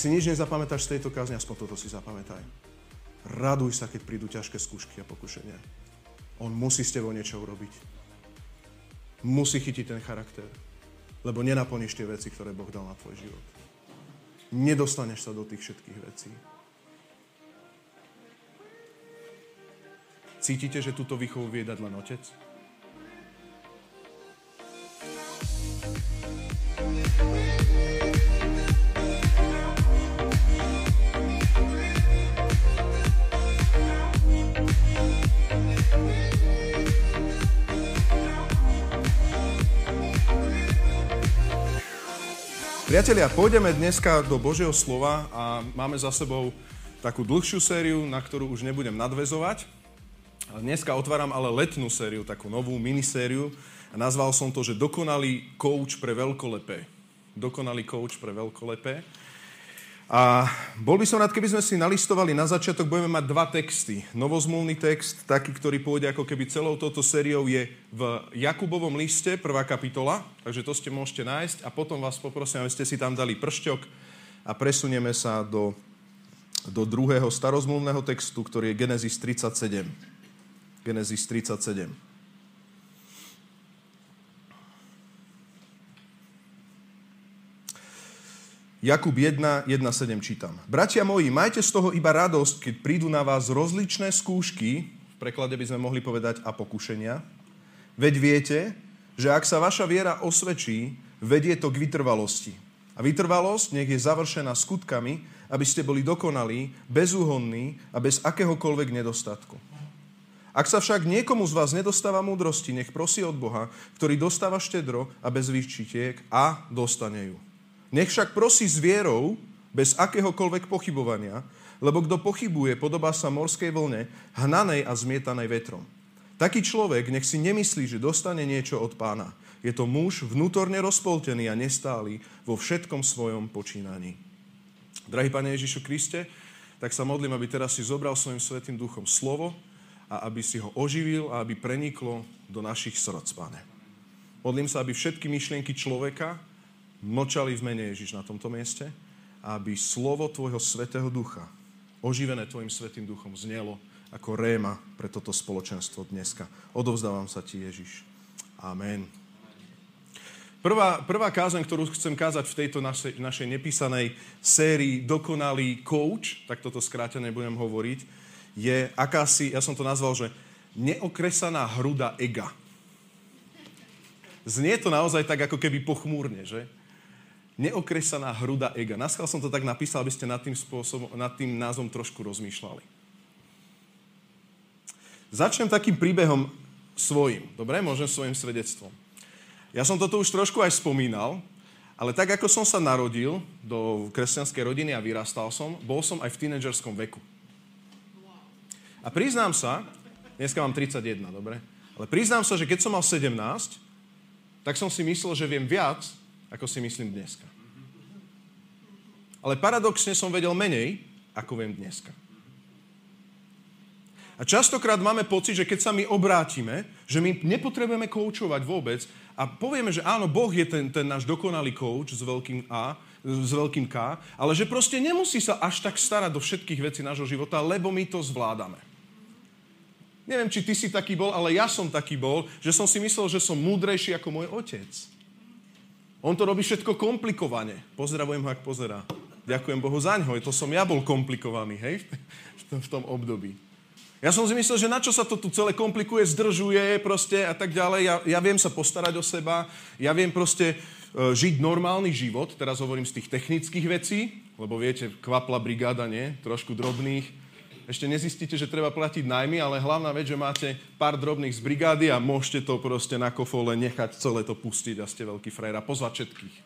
Si nič nezapamätáš z tejto kázne, aspoň toto si zapamätaj. Raduj sa, keď prídu ťažké skúšky a pokušenia. On musí s tebou niečo urobiť. Musí chytiť ten charakter. Lebo nenaplníš tie veci, ktoré Boh dal na tvoj život. Nedostaneš sa do tých všetkých vecí. Cítite, že túto výchovu vie dať len otec? Priatelia, pôjdeme dneska do Božieho slova a máme za sebou takú dlhšiu sériu, na ktorú už nebudem nadvezovať. Dneska otváram ale letnú sériu, takú novú minisériu a nazval som to, že Dokonalý coach pre veľkolepé. Dokonalý coach pre veľkolepé. A bol by som rád, keby sme si nalistovali na začiatok, budeme mať dva texty. Novozmluvný text, taký, ktorý pôjde ako keby celou touto sériou, je v Jakubovom liste, prvá kapitola, takže to ste môžete nájsť. A potom vás poprosím, aby ste si tam dali pršťok a presunieme sa do, do druhého starozmluvného textu, ktorý je Genesis 37. Genesis 37. Jakub 1, 1.7 čítam. Bratia moji, majte z toho iba radosť, keď prídu na vás rozličné skúšky, v preklade by sme mohli povedať a pokušenia. Veď viete, že ak sa vaša viera osvedčí, vedie to k vytrvalosti. A vytrvalosť nech je završená skutkami, aby ste boli dokonalí, bezúhonní a bez akéhokoľvek nedostatku. Ak sa však niekomu z vás nedostáva múdrosti, nech prosí od Boha, ktorý dostáva štedro a bez výčitiek a dostane ju. Nech však prosí s vierou, bez akéhokoľvek pochybovania, lebo kto pochybuje, podobá sa morskej vlne, hnanej a zmietanej vetrom. Taký človek nech si nemyslí, že dostane niečo od pána. Je to muž vnútorne rozpoltený a nestály vo všetkom svojom počínaní. Drahý Pane Ježišu Kriste, tak sa modlím, aby teraz si zobral svojim svetým duchom slovo a aby si ho oživil a aby preniklo do našich srdc, Pane. Modlím sa, aby všetky myšlienky človeka, mlčali v mene Ježiš na tomto mieste, aby slovo Tvojho Svetého Ducha, oživené Tvojim Svetým Duchom, znelo ako réma pre toto spoločenstvo dneska. Odovzdávam sa Ti, Ježiš. Amen. Prvá, prvá kázeň, ktorú chcem kázať v tejto našej, našej nepísanej sérii Dokonalý coach, tak toto skrátené budem hovoriť, je akási, ja som to nazval, že neokresaná hruda ega. Znie to naozaj tak ako keby pochmúrne, že? Neokresaná hruda ega. Naschal som to tak napísal, aby ste nad tým, spôsobom, nad tým názvom trošku rozmýšľali. Začnem takým príbehom svojim. Dobre, môžem svojim svedectvom. Ja som toto už trošku aj spomínal, ale tak ako som sa narodil do kresťanskej rodiny a vyrastal som, bol som aj v tínedžerskom veku. A priznám sa, dneska mám 31, dobre? Ale priznám sa, že keď som mal 17, tak som si myslel, že viem viac, ako si myslím dneska. Ale paradoxne som vedel menej, ako viem dneska. A častokrát máme pocit, že keď sa my obrátime, že my nepotrebujeme koučovať vôbec a povieme, že áno, Boh je ten, ten náš dokonalý kouč s veľkým A, s veľkým K, ale že proste nemusí sa až tak starať do všetkých vecí nášho života, lebo my to zvládame. Neviem, či ty si taký bol, ale ja som taký bol, že som si myslel, že som múdrejší ako môj otec. On to robí všetko komplikovane. Pozdravujem ho, ak pozerá. Ďakujem Bohu za ňo. To som ja bol komplikovaný, hej, v tom období. Ja som si myslel, že na čo sa to tu celé komplikuje, zdržuje proste a tak ďalej. Ja, ja viem sa postarať o seba, ja viem proste uh, žiť normálny život, teraz hovorím z tých technických vecí, lebo viete, kvapla brigáda, nie? Trošku drobných. Ešte nezistíte, že treba platiť najmy, ale hlavná vec, že máte pár drobných z brigády a môžete to proste na kofole nechať celé to pustiť a ste veľký frajer a pozvať všetkých.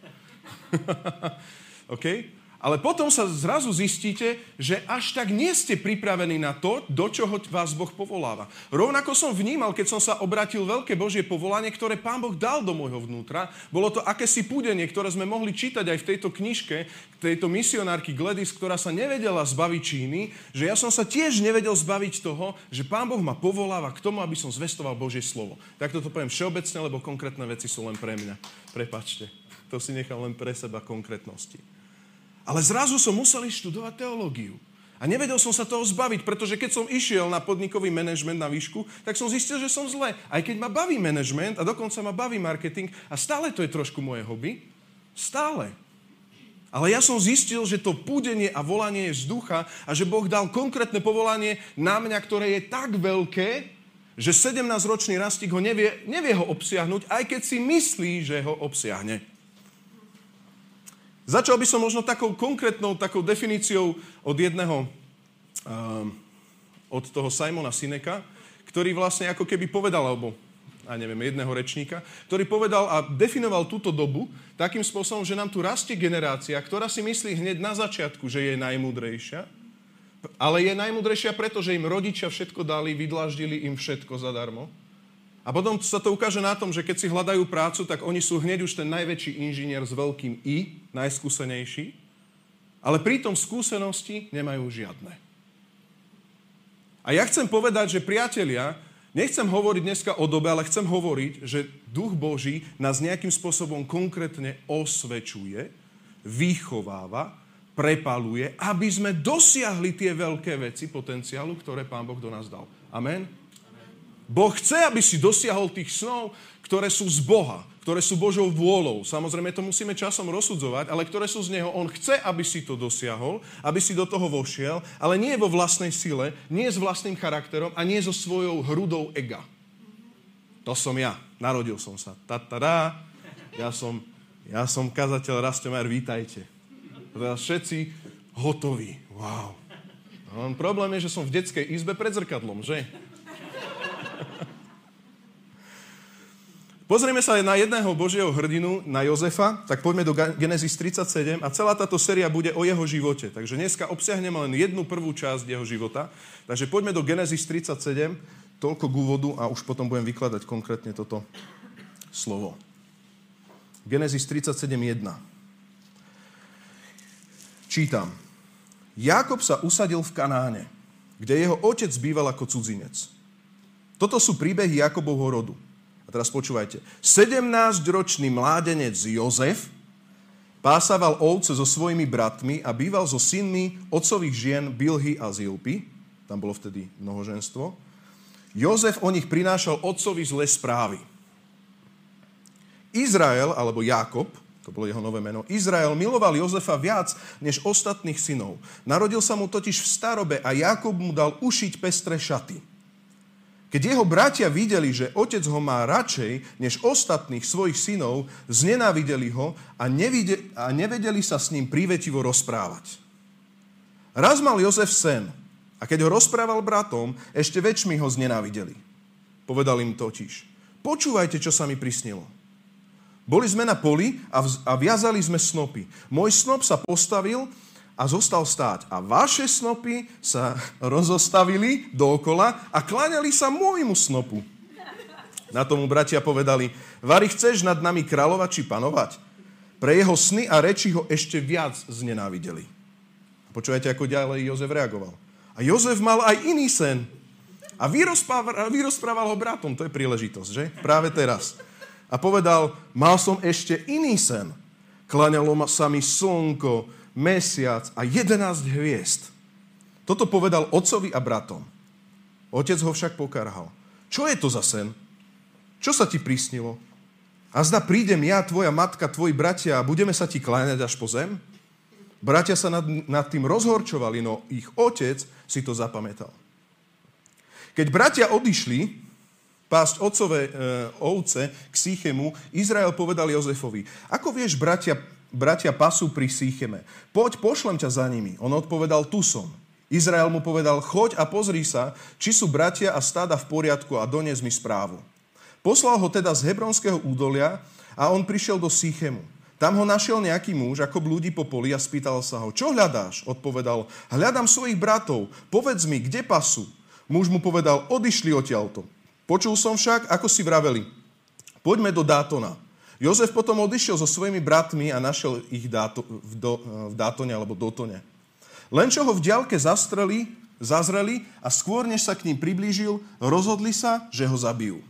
OK? Ale potom sa zrazu zistíte, že až tak nie ste pripravení na to, do čoho vás Boh povoláva. Rovnako som vnímal, keď som sa obratil veľké Božie povolanie, ktoré Pán Boh dal do môjho vnútra. Bolo to akési púdenie, ktoré sme mohli čítať aj v tejto knižke, tejto misionárky Gledis, ktorá sa nevedela zbaviť Číny, že ja som sa tiež nevedel zbaviť toho, že Pán Boh ma povoláva k tomu, aby som zvestoval Božie slovo. Tak toto poviem všeobecne, lebo konkrétne veci sú len pre mňa. Prepačte. To si nechám len pre seba konkrétnosti. Ale zrazu som musel ísť študovať teológiu. A nevedel som sa toho zbaviť, pretože keď som išiel na podnikový manažment na výšku, tak som zistil, že som zle. Aj keď ma baví manažment a dokonca ma baví marketing a stále to je trošku moje hobby, stále. Ale ja som zistil, že to púdenie a volanie je z ducha a že Boh dal konkrétne povolanie na mňa, ktoré je tak veľké, že 17-ročný rastík ho nevie, nevie ho obsiahnuť, aj keď si myslí, že ho obsiahne. Začal by som možno takou konkrétnou takou definíciou od jedného, um, od toho Simona Sineka, ktorý vlastne ako keby povedal, alebo a neviem, jedného rečníka, ktorý povedal a definoval túto dobu takým spôsobom, že nám tu rastie generácia, ktorá si myslí hneď na začiatku, že je najmúdrejšia, ale je najmúdrejšia preto, že im rodičia všetko dali, vydlaždili im všetko zadarmo a potom sa to ukáže na tom, že keď si hľadajú prácu, tak oni sú hneď už ten najväčší inžinier s veľkým I, najskúsenejší, ale pritom skúsenosti nemajú žiadne. A ja chcem povedať, že priatelia, nechcem hovoriť dneska o dobe, ale chcem hovoriť, že Duch Boží nás nejakým spôsobom konkrétne osvečuje, vychováva, prepaluje, aby sme dosiahli tie veľké veci potenciálu, ktoré Pán Boh do nás dal. Amen? Boh chce, aby si dosiahol tých snov, ktoré sú z Boha, ktoré sú Božou vôľou. Samozrejme, to musíme časom rozsudzovať, ale ktoré sú z Neho. On chce, aby si to dosiahol, aby si do toho vošiel, ale nie vo vlastnej sile, nie s vlastným charakterom a nie so svojou hrudou ega. To som ja. Narodil som sa. Ta-ta-da. Ja som, ja som kazateľ Rastomer, vítajte. Teraz všetci hotoví. Wow. No, problém je, že som v detskej izbe pred zrkadlom, že? Pozrieme sa aj na jedného Božieho hrdinu, na Jozefa, tak poďme do Genesis 37 a celá táto séria bude o jeho živote. Takže dneska obsiahneme len jednu prvú časť jeho života. Takže poďme do Genesis 37, toľko k úvodu a už potom budem vykladať konkrétne toto slovo. Genesis 37.1. Čítam. Jakob sa usadil v Kanáne, kde jeho otec býval ako cudzinec. Toto sú príbehy Jakobovho rodu. A teraz počúvajte. 17-ročný mládenec Jozef pásával ovce so svojimi bratmi a býval so synmi otcových žien Bilhy a Zilpy. Tam bolo vtedy mnohoženstvo. Jozef o nich prinášal otcovi zlé správy. Izrael, alebo Jakob, to bolo jeho nové meno, Izrael miloval Jozefa viac než ostatných synov. Narodil sa mu totiž v starobe a Jakob mu dal ušiť pestré šaty. Keď jeho bratia videli, že otec ho má radšej než ostatných svojich synov, znenávideli ho a, nevide, a nevedeli sa s ním prívetivo rozprávať. Raz mal Jozef sen a keď ho rozprával bratom, ešte väčšmi ho znenávideli. Povedal im totiž, počúvajte, čo sa mi prisnilo. Boli sme na poli a, vz, a viazali sme snopy. Môj snop sa postavil a zostal stáť. A vaše snopy sa rozostavili dookola a kláňali sa môjmu snopu. Na tomu bratia povedali, Vary, chceš nad nami kráľovať či panovať? Pre jeho sny a reči ho ešte viac znenávideli. Počúvajte, ako ďalej Jozef reagoval. A Jozef mal aj iný sen. A vyrozprával, vyrozprával ho bratom. To je príležitosť, že? Práve teraz. A povedal, mal som ešte iný sen. Klaňalo sa mi slnko, mesiac a 11 hviezd. Toto povedal otcovi a bratom. Otec ho však pokarhal. Čo je to za sen? Čo sa ti prisnilo? A zda prídem ja, tvoja matka, tvoji bratia a budeme sa ti kláňať až po zem? Bratia sa nad, nad tým rozhorčovali, no ich otec si to zapamätal. Keď bratia odišli pásť otcové e, ovce k Sýchemu, Izrael povedal Jozefovi, ako vieš, bratia, bratia pasú pri Sýcheme. Poď, pošlem ťa za nimi. On odpovedal, tu som. Izrael mu povedal, choď a pozri sa, či sú bratia a stáda v poriadku a dones mi správu. Poslal ho teda z Hebronského údolia a on prišiel do Sýchemu. Tam ho našiel nejaký muž, ako blúdi po poli a spýtal sa ho, čo hľadáš? Odpovedal, hľadám svojich bratov, povedz mi, kde pasú? Muž mu povedal, odišli odtiaľto. Počul som však, ako si vraveli, poďme do Dátona. Jozef potom odišiel so svojimi bratmi a našiel ich dáto, v, do, v Dátone alebo Dotone. Len čo ho v diaľke zastreli, zazreli a skôr, než sa k ním priblížil, rozhodli sa, že ho zabijú.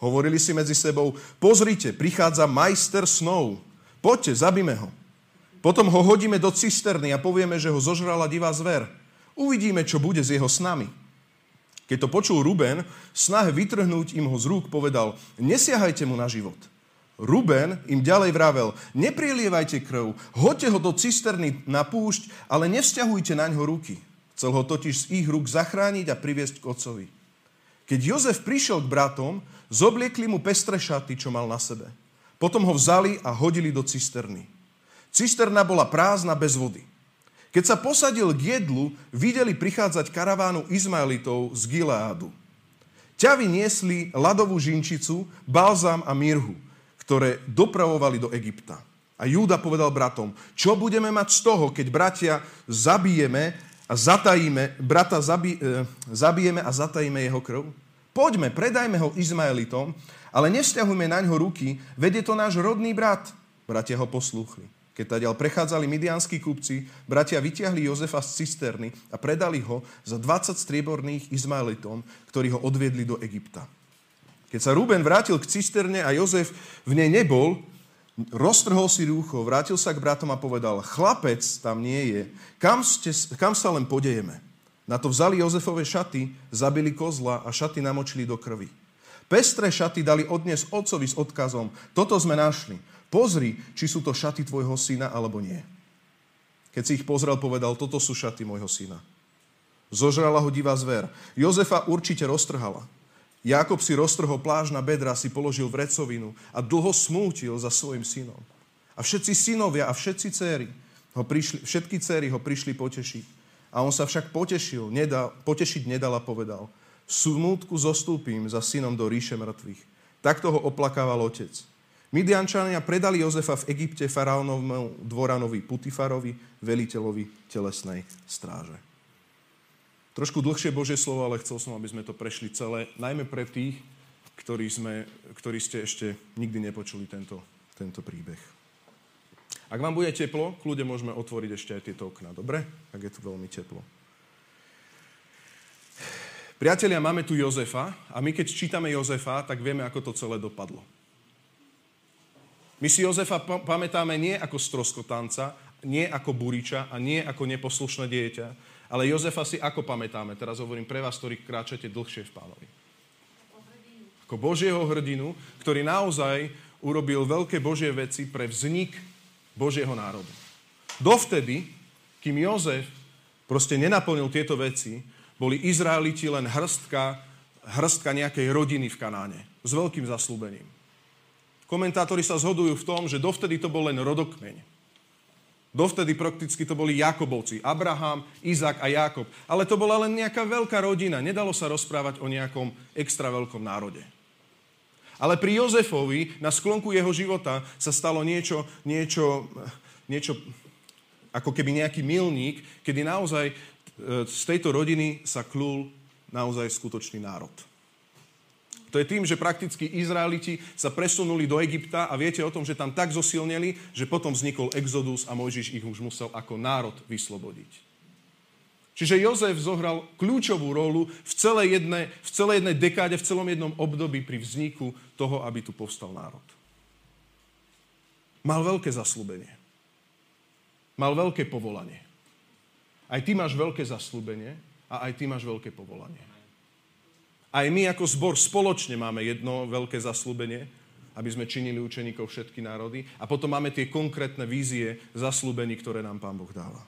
Hovorili si medzi sebou, pozrite, prichádza majster snov, poďte, zabíme ho. Potom ho hodíme do cisterny a povieme, že ho zožrala divá zver. Uvidíme, čo bude s jeho snami. Keď to počul Ruben, snahe vytrhnúť im ho z rúk povedal, nesiahajte mu na život. Ruben im ďalej vravel, neprilievajte krv, hoďte ho do cisterny na púšť, ale nevzťahujte na ňo ruky. Chcel ho totiž z ich rúk zachrániť a priviesť k otcovi. Keď Jozef prišiel k bratom, zobliekli mu pestre šaty, čo mal na sebe. Potom ho vzali a hodili do cisterny. Cisterna bola prázdna bez vody. Keď sa posadil k jedlu, videli prichádzať karavánu Izmaelitov z Gileádu. Ťavy niesli ľadovú žinčicu, balzám a mirhu, ktoré dopravovali do Egypta. A Júda povedal bratom, čo budeme mať z toho, keď bratia zabijeme a zatajíme, brata zabi, e, zabijeme a zatajíme jeho krv? Poďme, predajme ho Izmaelitom, ale nevzťahujme na ňo ruky, vedie to náš rodný brat. Bratia ho poslúchli. Keď tadiaľ prechádzali midianskí kupci, bratia vyťahli Jozefa z cisterny a predali ho za 20 strieborných Izmaelitom, ktorí ho odviedli do Egypta. Keď sa Ruben vrátil k cisterne a Jozef v nej nebol, roztrhol si rúcho, vrátil sa k bratom a povedal, chlapec tam nie je, kam, ste, kam sa len podejeme? Na to vzali Jozefove šaty, zabili kozla a šaty namočili do krvi. Pestré šaty dali odnes otcovi s odkazom, toto sme našli Pozri, či sú to šaty tvojho syna alebo nie. Keď si ich pozrel, povedal, toto sú šaty môjho syna. Zožrala ho divá zver. Jozefa určite roztrhala. Jakob si roztrhol pláž na bedra, si položil vrecovinu a dlho smútil za svojim synom. A všetci synovia a všetci céry ho prišli, všetky céry ho prišli potešiť. A on sa však potešil, nedal, potešiť nedal a povedal, v smútku zostúpim za synom do ríše mŕtvych. Takto ho oplakával otec. Midiančania predali Jozefa v Egypte faraónovmu dvoranovi Putifarovi, veliteľovi telesnej stráže. Trošku dlhšie Božie slovo, ale chcel som, aby sme to prešli celé, najmä pre tých, ktorí, sme, ktorí ste ešte nikdy nepočuli tento, tento príbeh. Ak vám bude teplo, kľude môžeme otvoriť ešte aj tieto okná, dobre? Ak je tu veľmi teplo. Priatelia, máme tu Jozefa a my keď čítame Jozefa, tak vieme, ako to celé dopadlo. My si Jozefa pamätáme nie ako stroskotanca, nie ako buriča a nie ako neposlušné dieťa, ale Jozefa si ako pamätáme? Teraz hovorím pre vás, ktorí kráčate dlhšie v pánovi. Ako Božieho hrdinu, ktorý naozaj urobil veľké Božie veci pre vznik Božieho národa. Dovtedy, kým Jozef proste nenaplnil tieto veci, boli Izraeliti len hrstka, hrstka nejakej rodiny v Kanáne s veľkým zaslúbením. Komentátori sa zhodujú v tom, že dovtedy to bol len rodokmeň. Dovtedy prakticky to boli Jakobovci. Abraham, Izak a Jakob. Ale to bola len nejaká veľká rodina. Nedalo sa rozprávať o nejakom extra veľkom národe. Ale pri Jozefovi na sklonku jeho života sa stalo niečo, niečo, niečo ako keby nejaký milník, kedy naozaj e, z tejto rodiny sa klul naozaj skutočný národ. To je tým, že prakticky Izraeliti sa presunuli do Egypta a viete o tom, že tam tak zosilnili, že potom vznikol Exodus a Mojžiš ich už musel ako národ vyslobodiť. Čiže Jozef zohral kľúčovú rolu v celej, jednej, v celej jednej dekáde, v celom jednom období pri vzniku toho, aby tu povstal národ. Mal veľké zaslúbenie. Mal veľké povolanie. Aj ty máš veľké zaslúbenie a aj ty máš veľké povolanie. Aj my ako zbor spoločne máme jedno veľké zaslúbenie, aby sme činili učeníkov všetky národy. A potom máme tie konkrétne vízie zaslúbení, ktoré nám Pán Boh dáva.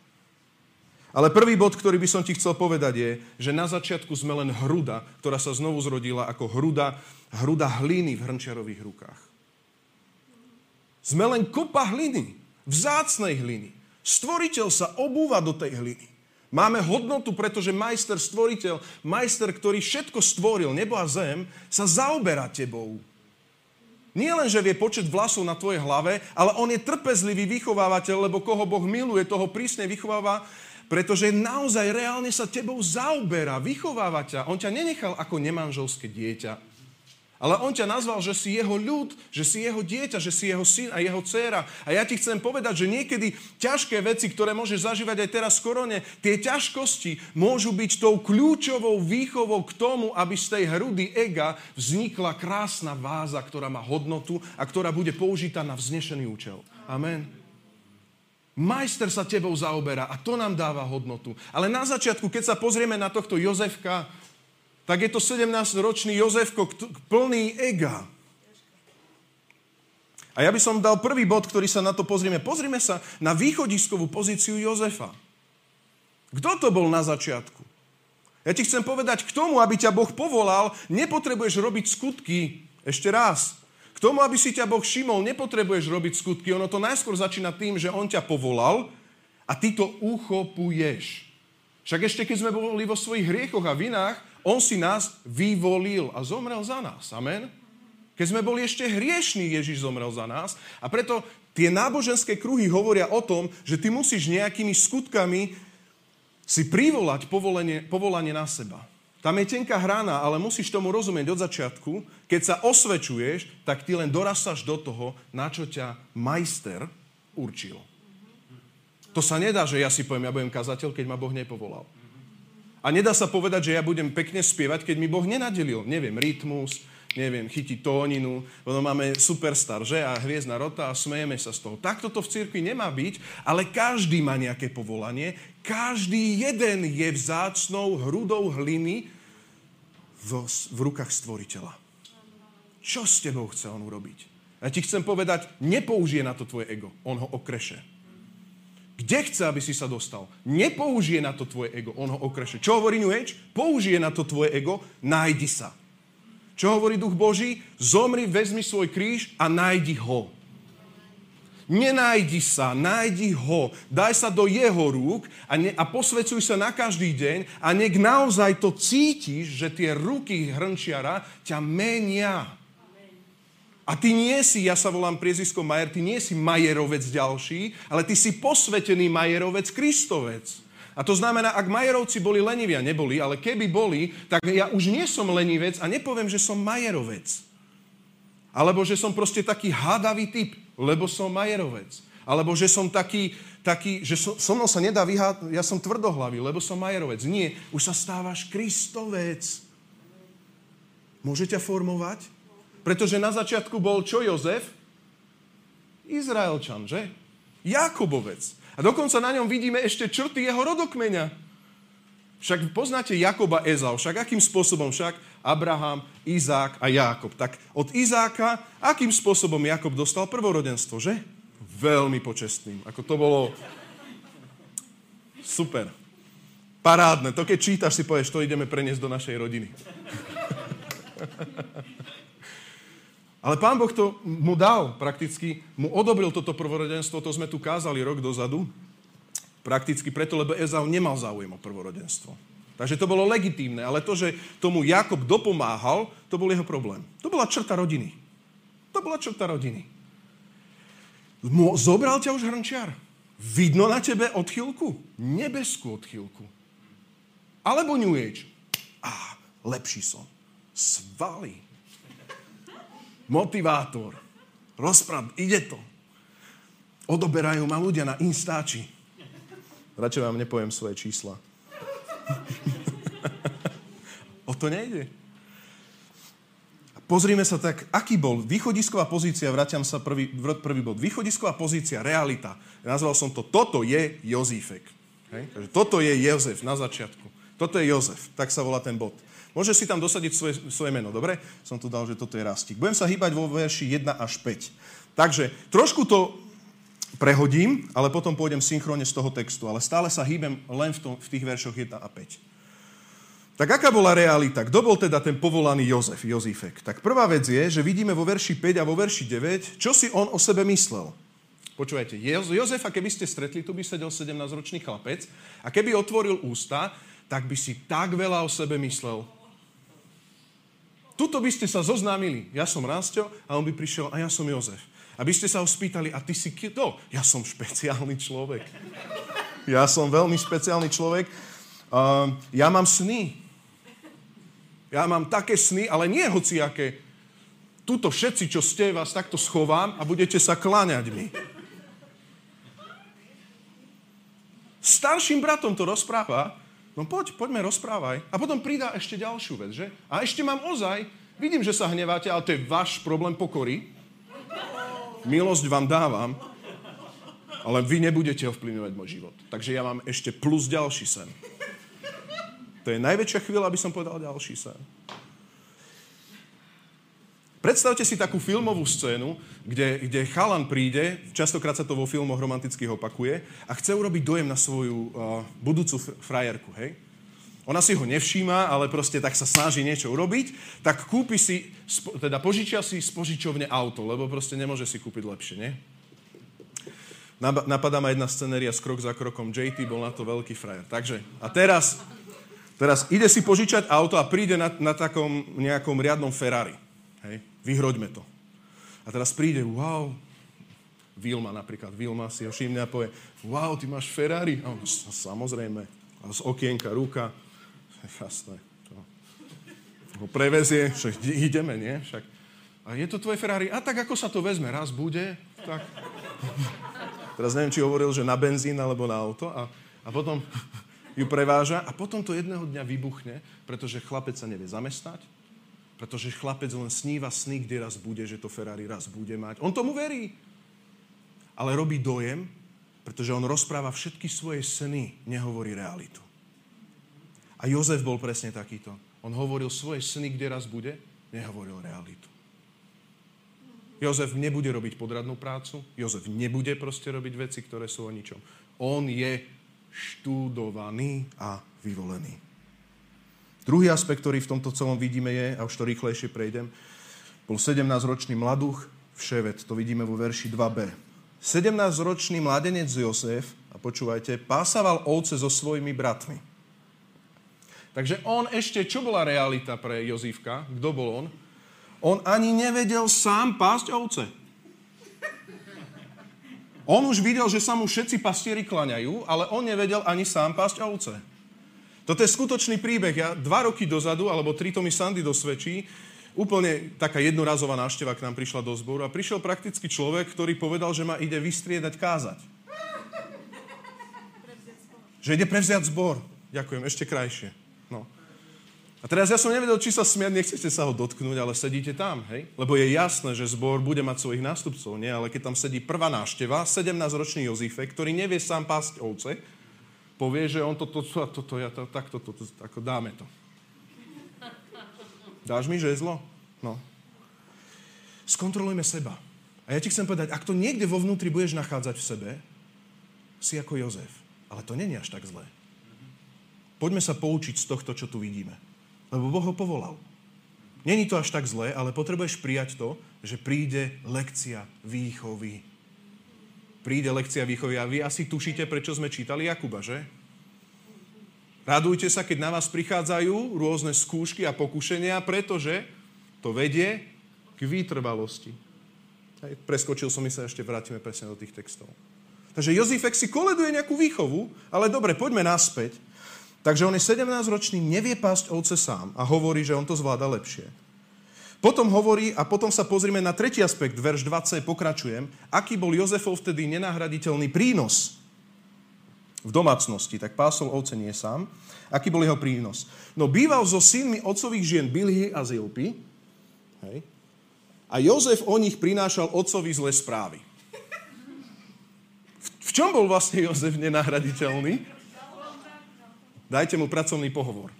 Ale prvý bod, ktorý by som ti chcel povedať je, že na začiatku sme len hruda, ktorá sa znovu zrodila ako hruda, hruda hliny v hrnčiarových rukách. Sme len kopa hliny, vzácnej hliny. Stvoriteľ sa obúva do tej hliny. Máme hodnotu, pretože majster, stvoriteľ, majster, ktorý všetko stvoril, nebo a zem, sa zaoberá tebou. Nie len, že vie počet vlasov na tvojej hlave, ale on je trpezlivý vychovávateľ, lebo koho Boh miluje, toho prísne vychováva, pretože naozaj reálne sa tebou zaoberá, vychováva ťa. On ťa nenechal ako nemanželské dieťa. Ale on ťa nazval, že si jeho ľud, že si jeho dieťa, že si jeho syn a jeho dcéra. A ja ti chcem povedať, že niekedy ťažké veci, ktoré môžeš zažívať aj teraz v korone, tie ťažkosti môžu byť tou kľúčovou výchovou k tomu, aby z tej hrudy ega vznikla krásna váza, ktorá má hodnotu a ktorá bude použitá na vznešený účel. Amen. Majster sa tebou zaoberá a to nám dáva hodnotu. Ale na začiatku, keď sa pozrieme na tohto Jozefka, tak je to 17-ročný Jozefko plný ega. A ja by som dal prvý bod, ktorý sa na to pozrieme. Pozrieme sa na východiskovú pozíciu Jozefa. Kto to bol na začiatku? Ja ti chcem povedať, k tomu, aby ťa Boh povolal, nepotrebuješ robiť skutky. Ešte raz. K tomu, aby si ťa Boh všimol, nepotrebuješ robiť skutky. Ono to najskôr začína tým, že On ťa povolal a ty to uchopuješ. Však ešte keď sme boli vo svojich hriechoch a vinách, On si nás vyvolil a zomrel za nás. Amen? Keď sme boli ešte hriešní, Ježiš zomrel za nás. A preto tie náboženské kruhy hovoria o tom, že ty musíš nejakými skutkami si privolať povolenie, povolanie na seba. Tam je tenká hrana, ale musíš tomu rozumieť od začiatku. Keď sa osvečuješ, tak ty len dorastaš do toho, na čo ťa majster určil. To sa nedá, že ja si poviem, ja budem kazateľ, keď ma Boh nepovolal. A nedá sa povedať, že ja budem pekne spievať, keď mi Boh nenadelil. Neviem, rytmus, neviem, chytiť tóninu, lebo máme superstar, že? A hviezdna rota a smejeme sa z toho. Takto to v cirkvi nemá byť, ale každý má nejaké povolanie, každý jeden je vzácnou hrudou hliny, v, v rukách stvoriteľa. Čo s tebou chce on urobiť? Ja ti chcem povedať, nepoužije na to tvoje ego. On ho okreše. Kde chce, aby si sa dostal? Nepoužije na to tvoje ego. On ho okreše. Čo hovorí New Age? Použije na to tvoje ego. Nájdi sa. Čo hovorí Duch Boží? Zomri, vezmi svoj kríž a nájdi ho. Nenájdi sa, nájdi ho, daj sa do jeho rúk a, ne, a posvecuj sa na každý deň a nech naozaj to cítiš, že tie ruky hrnčiara ťa menia. A ty nie si, ja sa volám priezisko Majer, ty nie si Majerovec ďalší, ale ty si posvetený Majerovec Kristovec. A to znamená, ak Majerovci boli leniví a neboli, ale keby boli, tak ja už nie som lenivec a nepoviem, že som Majerovec. Alebo že som proste taký hádavý typ, lebo som majerovec. Alebo že som taký, taký že so, so mnou sa nedá vyhádať, ja som tvrdohlavý, lebo som majerovec. Nie, už sa stávaš kristovec. Môže ťa formovať? Pretože na začiatku bol čo Jozef? Izraelčan, že? Jakobovec. A dokonca na ňom vidíme ešte črty jeho rodokmeňa. Však poznáte Jakoba Ezau, však akým spôsobom? Však Abraham, Izák a Jákob. Tak od Izáka, akým spôsobom Jakob dostal prvorodenstvo, že? Veľmi počestným. Ako to bolo super. Parádne. To keď čítaš, si povieš, to ideme preniesť do našej rodiny. Ale pán Boh to mu dal prakticky, mu odobril toto prvorodenstvo, to sme tu kázali rok dozadu, prakticky preto, lebo Ezau nemal záujem o prvorodenstvo. Takže to bolo legitímne, ale to, že tomu Jakob dopomáhal, to bol jeho problém. To bola črta rodiny. To bola črta rodiny. Zobral ťa už hrnčiar. Vidno na tebe odchylku? Nebeskú odchylku. Alebo New Age. Á, lepší som. Svaly. Motivátor. Rozpráv, ide to. Odoberajú ma ľudia na Instači. Radšej vám nepoviem svoje čísla. o to nejde. Pozrime sa tak, aký bol východisková pozícia, vraciam sa prvý, prvý bod. Východisková pozícia, realita. Nazval som to, toto je Jozífek. Hej? Takže toto je Jozef na začiatku. Toto je Jozef, tak sa volá ten bod. Môžeš si tam dosadiť svoje, svoje meno, dobre? Som tu dal, že toto je Rastík. Budem sa hýbať vo verši 1 až 5. Takže trošku to prehodím, ale potom pôjdem synchrone z toho textu. Ale stále sa hýbem len v, tom, v tých veršoch 1 a 5. Tak aká bola realita? Kto bol teda ten povolaný Jozef, Jozífek? Tak prvá vec je, že vidíme vo verši 5 a vo verši 9, čo si on o sebe myslel. Počúvajte, Jozefa, keby ste stretli, tu by sedel 17-ročný chlapec a keby otvoril ústa, tak by si tak veľa o sebe myslel. Tuto by ste sa zoznámili. Ja som Rásťo a on by prišiel a ja som Jozef. Aby ste sa ho spýtali, a ty si kto? Ja som špeciálny človek. Ja som veľmi špeciálny človek. Uh, ja mám sny. Ja mám také sny, ale nie hociaké. Tuto všetci, čo ste, vás takto schovám a budete sa kláňať mi. Starším bratom to rozpráva, no poď, poďme rozprávaj. A potom pridá ešte ďalšiu vec, že? A ešte mám ozaj, vidím, že sa hneváte, ale to je váš problém pokory milosť vám dávam. Ale vy nebudete ovplyvňovať môj život. Takže ja mám ešte plus ďalší sen. To je najväčšia chvíľa, aby som povedal ďalší sen. Predstavte si takú filmovú scénu, kde, kde chalan príde, častokrát sa to vo filmoch romantických opakuje, a chce urobiť dojem na svoju uh, budúcu frajerku, hej? Ona si ho nevšíma, ale proste tak sa snaží niečo urobiť, tak kúpi si, teda požičia si z požičovne auto, lebo proste nemôže si kúpiť lepšie, nie? Napadá ma jedna scenéria s krok za krokom. JT bol na to veľký frajer. Takže, a teraz, teraz ide si požičať auto a príde na, na takom nejakom riadnom Ferrari. Hej? Vyhroďme to. A teraz príde, wow, Vilma napríklad, Vilma si ho všimne a povie, wow, ty máš Ferrari? A on, samozrejme. A z okienka ruka, jasné. To. Ho prevezie, však ideme, nie? Však. A je to tvoje Ferrari? A tak ako sa to vezme, raz bude, tak... Teraz neviem, či hovoril, že na benzín alebo na auto a, a potom ju preváža a potom to jedného dňa vybuchne, pretože chlapec sa nevie zamestnať, pretože chlapec len sníva sny, kde raz bude, že to Ferrari raz bude mať. On tomu verí. Ale robí dojem, pretože on rozpráva všetky svoje sny, nehovorí realitu. A Jozef bol presne takýto. On hovoril svoje sny, kde raz bude, nehovoril realitu. Jozef nebude robiť podradnú prácu, Jozef nebude proste robiť veci, ktoré sú o ničom. On je študovaný a vyvolený. Druhý aspekt, ktorý v tomto celom vidíme je, a už to rýchlejšie prejdem, bol 17-ročný mladuch v to vidíme vo verši 2b. 17-ročný mladenec Jozef, a počúvajte, pásaval ovce so svojimi bratmi. Takže on ešte, čo bola realita pre Jozívka? Kto bol on? On ani nevedel sám pásť ovce. On už videl, že sa mu všetci pastieri klaňajú, ale on nevedel ani sám pásť ovce. Toto je skutočný príbeh. Ja dva roky dozadu, alebo tri to mi Sandy dosvedčí, úplne taká jednorazová návšteva k nám prišla do zboru a prišiel prakticky človek, ktorý povedal, že ma ide vystriedať kázať. Že ide prevziať zbor. Ďakujem, ešte krajšie. No. A teraz ja som nevedel, či sa smiať, nechcete sa ho dotknúť, ale sedíte tam, hej? Lebo je jasné, že zbor bude mať svojich nástupcov, nie? Ale keď tam sedí prvá nášteva, 17-ročný Jozife, ktorý nevie sám pásť ovce, povie, že on toto, toto, toto, ja to, takto, toto, ako dáme to. Dáš mi žezlo? No. Skontrolujme seba. A ja ti chcem povedať, ak to niekde vo vnútri budeš nachádzať v sebe, si ako Jozef. Ale to není až tak zlé. Poďme sa poučiť z tohto, čo tu vidíme. Lebo Boh ho povolal. Není to až tak zlé, ale potrebuješ prijať to, že príde lekcia výchovy. Príde lekcia výchovy a vy asi tušíte, prečo sme čítali Jakuba, že? Radujte sa, keď na vás prichádzajú rôzne skúšky a pokušenia, pretože to vedie k výtrvalosti. Hej, preskočil som, my sa ešte vrátime presne do tých textov. Takže Jozifek si koleduje nejakú výchovu, ale dobre, poďme naspäť. Takže on je 17-ročný, nevie pásť ovce sám a hovorí, že on to zvláda lepšie. Potom hovorí, a potom sa pozrieme na tretí aspekt, verš 20, pokračujem, aký bol Jozefov vtedy nenahraditeľný prínos v domácnosti, tak pásol ovce nie sám. Aký bol jeho prínos? No býval so synmi otcových žien Bilhy a Zilpy, hej, a Jozef o nich prinášal otcovi zlé správy. V, v čom bol vlastne Jozef nenahraditeľný? Dajte mu pracovný pohovor.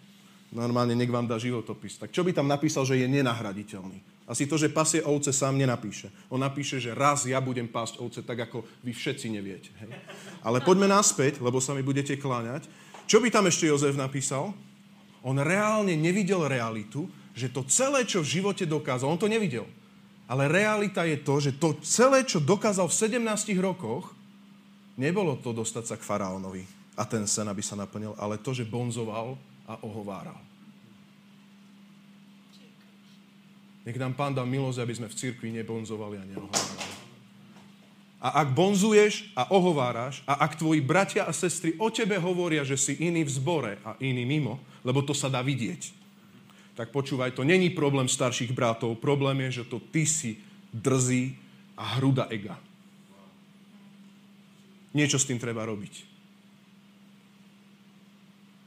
Normálne nech vám dá životopis. Tak čo by tam napísal, že je nenahraditeľný? Asi to, že pasie ovce sám nenapíše. On napíše, že raz ja budem pásť ovce tak, ako vy všetci neviete. Hej? Ale poďme naspäť, lebo sa mi budete kláňať. Čo by tam ešte Jozef napísal? On reálne nevidel realitu, že to celé, čo v živote dokázal, on to nevidel. Ale realita je to, že to celé, čo dokázal v 17 rokoch, nebolo to dostať sa k faraónovi a ten sen, aby sa naplnil, ale to, že bonzoval a ohováral. Nech nám Pán dá milosť, aby sme v cirkvi nebonzovali a neohovárali. A ak bonzuješ a ohováraš a ak tvoji bratia a sestry o tebe hovoria, že si iný v zbore a iný mimo, lebo to sa dá vidieť, tak počúvaj, to není problém starších bratov. Problém je, že to ty si drzí a hruda ega. Niečo s tým treba robiť.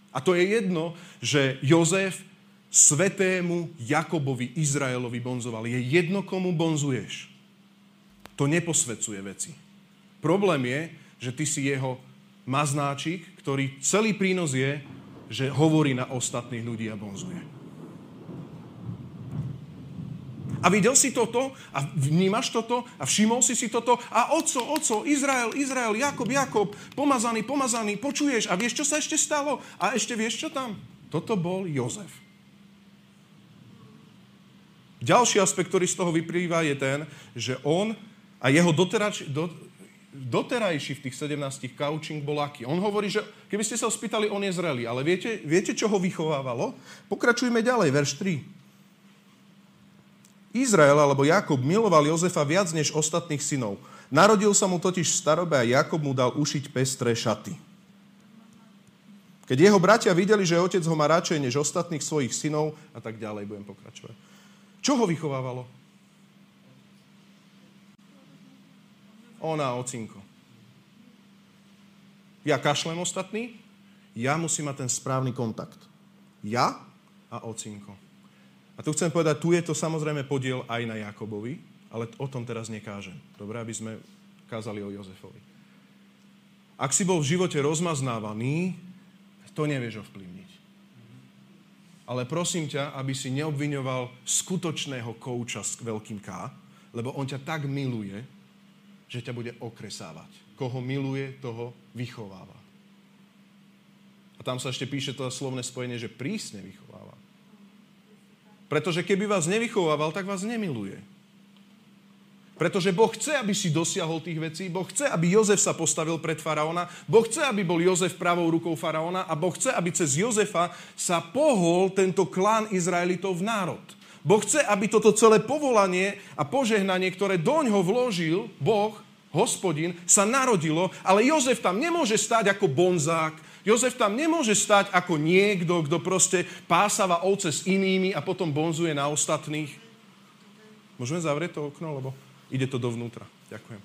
A to je jedno, že Jozef svetému Jakobovi, Izraelovi bonzoval. Je jedno, komu bonzuješ. To neposvedcuje veci. Problém je, že ty si jeho maznáčik, ktorý celý prínos je, že hovorí na ostatných ľudí a bonzuje. A videl si toto a vnímaš toto a všimol si si toto a oco, oco, Izrael, Izrael, Jakob, Jakob, pomazaný, pomazaný, počuješ a vieš, čo sa ešte stalo? A ešte vieš, čo tam? Toto bol Jozef. Ďalší aspekt, ktorý z toho vyplýva, je ten, že on a jeho doterač, do, doterajší v tých 17 coaching bol aký. On hovorí, že keby ste sa ho spýtali, on je zrelý. Ale viete, viete, čo ho vychovávalo? Pokračujme ďalej, verš 3. Izrael alebo Jakob miloval Jozefa viac než ostatných synov. Narodil sa mu totiž v starobe a Jakob mu dal ušiť pestré šaty. Keď jeho bratia videli, že otec ho má radšej než ostatných svojich synov a tak ďalej, budem pokračovať. Čo ho vychovávalo? Ona, ocinko. Ja kašlem ostatný, ja musím mať ten správny kontakt. Ja a ocinko. A tu chcem povedať, tu je to samozrejme podiel aj na Jakobovi, ale o tom teraz nekážem. Dobre, aby sme kázali o Jozefovi. Ak si bol v živote rozmaznávaný, to nevieš ovplyvniť. Ale prosím ťa, aby si neobviňoval skutočného kouča s veľkým K, lebo on ťa tak miluje, že ťa bude okresávať. Koho miluje, toho vychováva. A tam sa ešte píše to slovné spojenie, že prísne vychováva. Pretože keby vás nevychovával, tak vás nemiluje. Pretože Boh chce, aby si dosiahol tých vecí, Boh chce, aby Jozef sa postavil pred faraóna, Boh chce, aby bol Jozef pravou rukou faraóna a Boh chce, aby cez Jozefa sa pohol tento klán Izraelitov v národ. Boh chce, aby toto celé povolanie a požehnanie, ktoré doň ho vložil Boh, hospodin, sa narodilo, ale Jozef tam nemôže stať ako bonzák, Jozef tam nemôže stať ako niekto, kto proste pásava ovce s inými a potom bonzuje na ostatných. Môžeme zavrieť to okno, lebo ide to dovnútra. Ďakujem.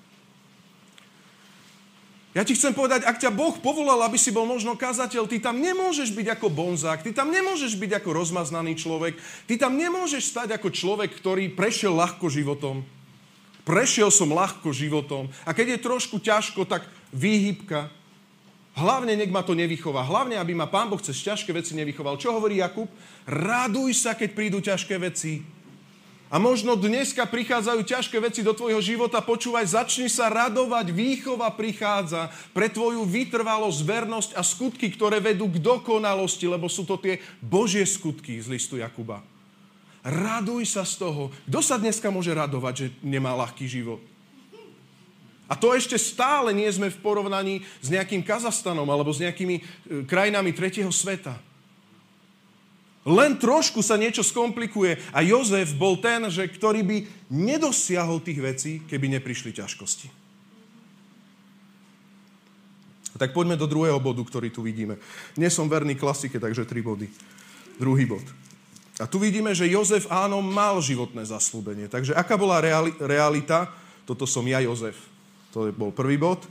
Ja ti chcem povedať, ak ťa Boh povolal, aby si bol možno kazateľ, ty tam nemôžeš byť ako bonzák, ty tam nemôžeš byť ako rozmaznaný človek, ty tam nemôžeš stať ako človek, ktorý prešiel ľahko životom. Prešiel som ľahko životom. A keď je trošku ťažko, tak výhybka, Hlavne nech ma to nevychová. Hlavne, aby ma Pán Boh cez ťažké veci nevychoval. Čo hovorí Jakub? Raduj sa, keď prídu ťažké veci. A možno dneska prichádzajú ťažké veci do tvojho života. Počúvaj, začni sa radovať. Výchova prichádza pre tvoju vytrvalosť, vernosť a skutky, ktoré vedú k dokonalosti, lebo sú to tie Božie skutky z listu Jakuba. Raduj sa z toho. Kto sa dneska môže radovať, že nemá ľahký život? A to ešte stále nie sme v porovnaní s nejakým Kazastanom alebo s nejakými e, krajinami tretieho sveta. Len trošku sa niečo skomplikuje a Jozef bol ten, že, ktorý by nedosiahol tých vecí, keby neprišli ťažkosti. Tak poďme do druhého bodu, ktorý tu vidíme. Nie som verný klasike, takže tri body. Druhý bod. A tu vidíme, že Jozef áno mal životné zaslúbenie. Takže aká bola reali- realita? Toto som ja, Jozef. To bol prvý bod.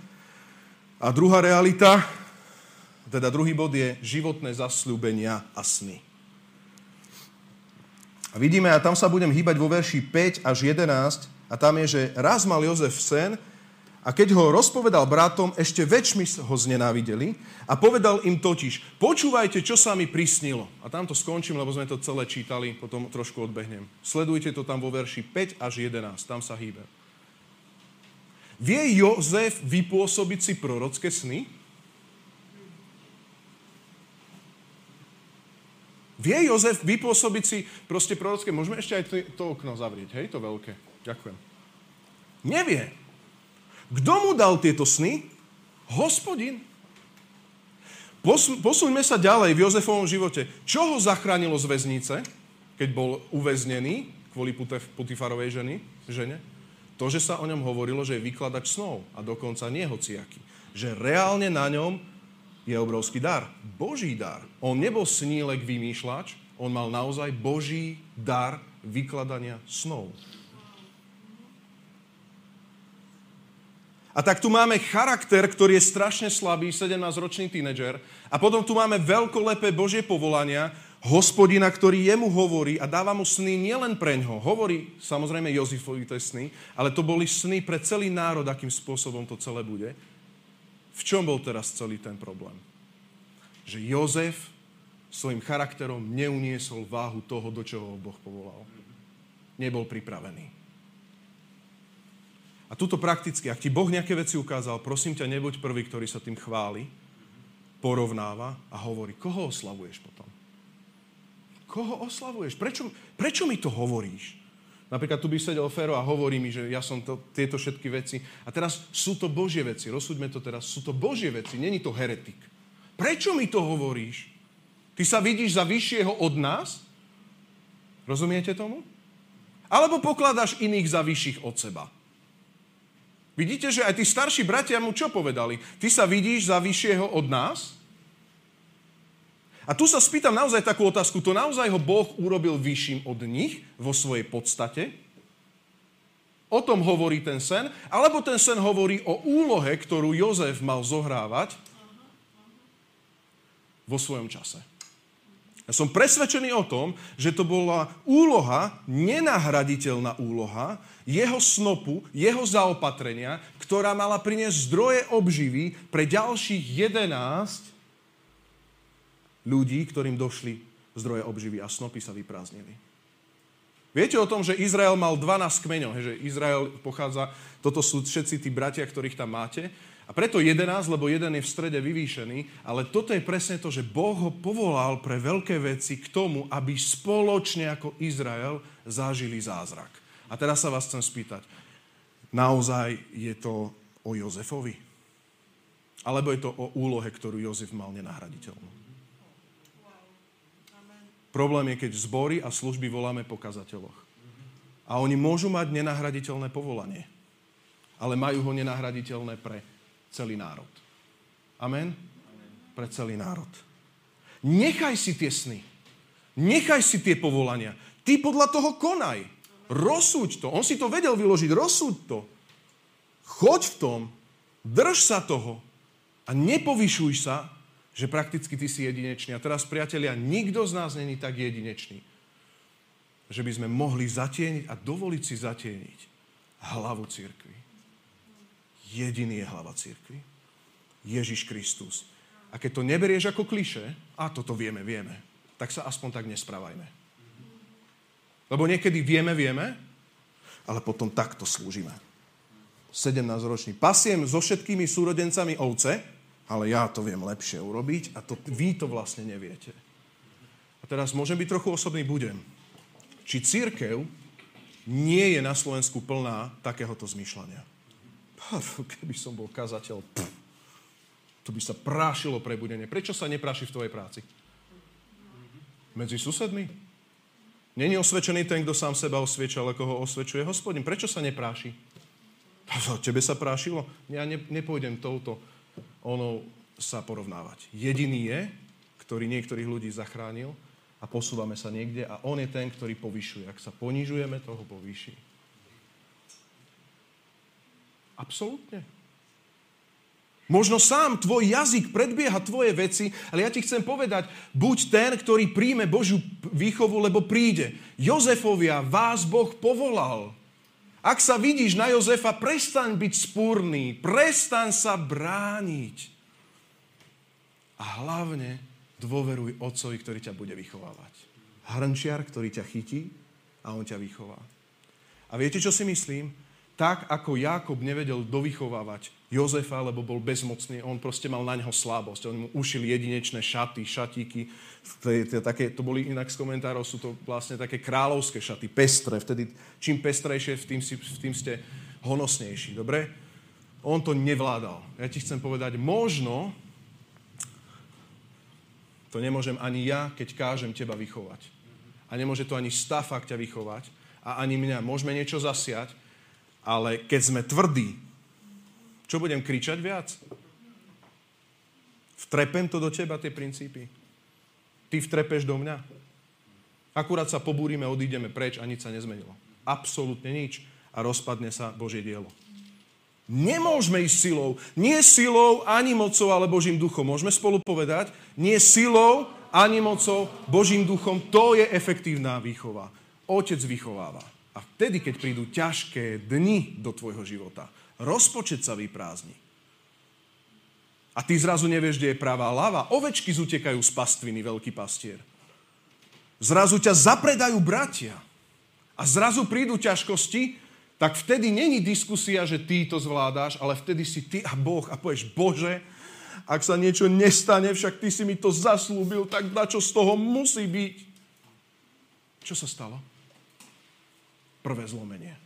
A druhá realita, teda druhý bod je životné zasľúbenia a sny. A vidíme, a tam sa budem hýbať vo verši 5 až 11, a tam je, že raz mal Jozef sen a keď ho rozpovedal bratom, ešte väčšmi ho znenávideli a povedal im totiž, počúvajte, čo sa mi prisnilo. A tam to skončím, lebo sme to celé čítali, potom trošku odbehnem. Sledujte to tam vo verši 5 až 11, tam sa hýbe. Vie Jozef vypôsobiť si prorocké sny? Vie Jozef vypôsobiť si proste prorocké... Môžeme ešte aj to okno zavrieť, hej, to veľké. Ďakujem. Nevie. Kto mu dal tieto sny? Hospodin. Posuňme sa ďalej v Jozefovom živote. Čo ho zachránilo z väznice, keď bol uväznený kvôli Putifarovej ženy, žene? To, že sa o ňom hovorilo, že je vykladač snov a dokonca nie hociaký. Že reálne na ňom je obrovský dar. Boží dar. On nebol snílek vymýšľač, on mal naozaj Boží dar vykladania snov. A tak tu máme charakter, ktorý je strašne slabý, 17-ročný tínedžer. A potom tu máme veľkolepé Božie povolania, hospodina, ktorý jemu hovorí a dáva mu sny nielen pre ňo. Hovorí samozrejme Jozifovi tie sny, ale to boli sny pre celý národ, akým spôsobom to celé bude. v čom bol teraz celý ten problém? Že Jozef svojim charakterom neuniesol váhu toho, do čoho ho Boh povolal. Nebol pripravený. A tuto prakticky, ak ti Boh nejaké veci ukázal, prosím ťa, nebuď prvý, ktorý sa tým chváli, porovnáva a hovorí, koho oslavuješ potom? Koho oslavuješ? Prečo, prečo mi to hovoríš? Napríklad tu by sedel Fero a hovorí mi, že ja som to, tieto všetky veci. A teraz sú to Božie veci. Rozsuďme to teraz. Sú to Božie veci, není to heretik. Prečo mi to hovoríš? Ty sa vidíš za vyššieho od nás? Rozumiete tomu? Alebo pokladáš iných za vyšších od seba? Vidíte, že aj tí starší bratia mu čo povedali? Ty sa vidíš za vyššieho od nás? A tu sa spýtam naozaj takú otázku. To naozaj ho Boh urobil vyšším od nich vo svojej podstate? O tom hovorí ten sen? Alebo ten sen hovorí o úlohe, ktorú Jozef mal zohrávať vo svojom čase? Ja som presvedčený o tom, že to bola úloha, nenahraditeľná úloha, jeho snopu, jeho zaopatrenia, ktorá mala priniesť zdroje obživy pre ďalších 11 ľudí, ktorým došli zdroje obživy a snopy sa vyprázdnili. Viete o tom, že Izrael mal 12 kmeňov, že Izrael pochádza, toto sú všetci tí bratia, ktorých tam máte. A preto 11, lebo jeden je v strede vyvýšený, ale toto je presne to, že Boh ho povolal pre veľké veci k tomu, aby spoločne ako Izrael zažili zázrak. A teraz sa vás chcem spýtať, naozaj je to o Jozefovi? Alebo je to o úlohe, ktorú Jozef mal nenahraditeľnú? Problém je, keď zbory a služby voláme po kazateľoch. A oni môžu mať nenahraditeľné povolanie, ale majú ho nenahraditeľné pre celý národ. Amen? Pre celý národ. Nechaj si tie sny. Nechaj si tie povolania. Ty podľa toho konaj. Rozsúď to. On si to vedel vyložiť. Rozsúď to. Choď v tom. Drž sa toho. A nepovyšuj sa, že prakticky ty si jedinečný. A teraz, priatelia, nikto z nás není tak jedinečný, že by sme mohli zatieniť a dovoliť si zatieniť hlavu církvy. Jediný je hlava církvy. Ježiš Kristus. A keď to neberieš ako kliše, a toto vieme, vieme, tak sa aspoň tak nesprávajme. Lebo niekedy vieme, vieme, ale potom takto slúžime. 17-ročný. Pasiem so všetkými súrodencami ovce, ale ja to viem lepšie urobiť a to, vy to vlastne neviete. A teraz môžem byť trochu osobný, budem. Či církev nie je na Slovensku plná takéhoto zmýšľania? Keby som bol kazateľ, pff, to by sa prášilo prebudenie. Prečo sa nepráši v tvojej práci? Medzi susedmi? Není osvedčený ten, kto sám seba osvieča, ale koho osvedčuje hospodin. Prečo sa nepráši? Tebe sa prášilo? Ja ne, nepôjdem touto ono sa porovnávať. Jediný je, ktorý niektorých ľudí zachránil a posúvame sa niekde a on je ten, ktorý povyšuje. Ak sa ponižujeme, toho povýši. Absolútne. Možno sám tvoj jazyk predbieha tvoje veci, ale ja ti chcem povedať, buď ten, ktorý príjme Božiu výchovu, lebo príde. Jozefovia, vás Boh povolal. Ak sa vidíš na Jozefa, prestaň byť spúrný, prestaň sa brániť. A hlavne dôveruj otcovi, ktorý ťa bude vychovávať. Hrnčiar, ktorý ťa chytí a on ťa vychová. A viete, čo si myslím? Tak, ako Jakob nevedel dovychovávať Jozefa, lebo bol bezmocný, on proste mal na neho slabosť. On mu ušil jedinečné šaty, šatíky. Také, to boli inak z komentárov, sú to vlastne také kráľovské šaty, pestré. Vtedy čím pestrejšie, tým, si, tým ste honosnejší. Dobre? On to nevládal. Ja ti chcem povedať, možno to nemôžem ani ja, keď kážem teba vychovať. A nemôže to ani stafak ťa vychovať. A ani mňa. Môžeme niečo zasiať, ale keď sme tvrdí, čo budem kričať viac? Vtrepem to do teba, tie princípy. Ty vtrepeš do mňa. Akurát sa pobúrime, odídeme preč a nič sa nezmenilo. Absolútne nič. A rozpadne sa Božie dielo. Nemôžeme ísť silou. Nie silou, ani mocou, ale Božím duchom. Môžeme spolu povedať? Nie silou, ani mocou, Božím duchom. To je efektívna výchova. Otec vychováva. A vtedy, keď prídu ťažké dni do tvojho života, rozpočet sa vyprázdni. A ty zrazu nevieš, kde je pravá lava. Ovečky zutekajú z pastviny, veľký pastier. Zrazu ťa zapredajú bratia. A zrazu prídu ťažkosti, tak vtedy není diskusia, že ty to zvládáš, ale vtedy si ty a Boh a povieš, Bože, ak sa niečo nestane, však ty si mi to zaslúbil, tak na čo z toho musí byť? Čo sa stalo? Prvé zlomenie.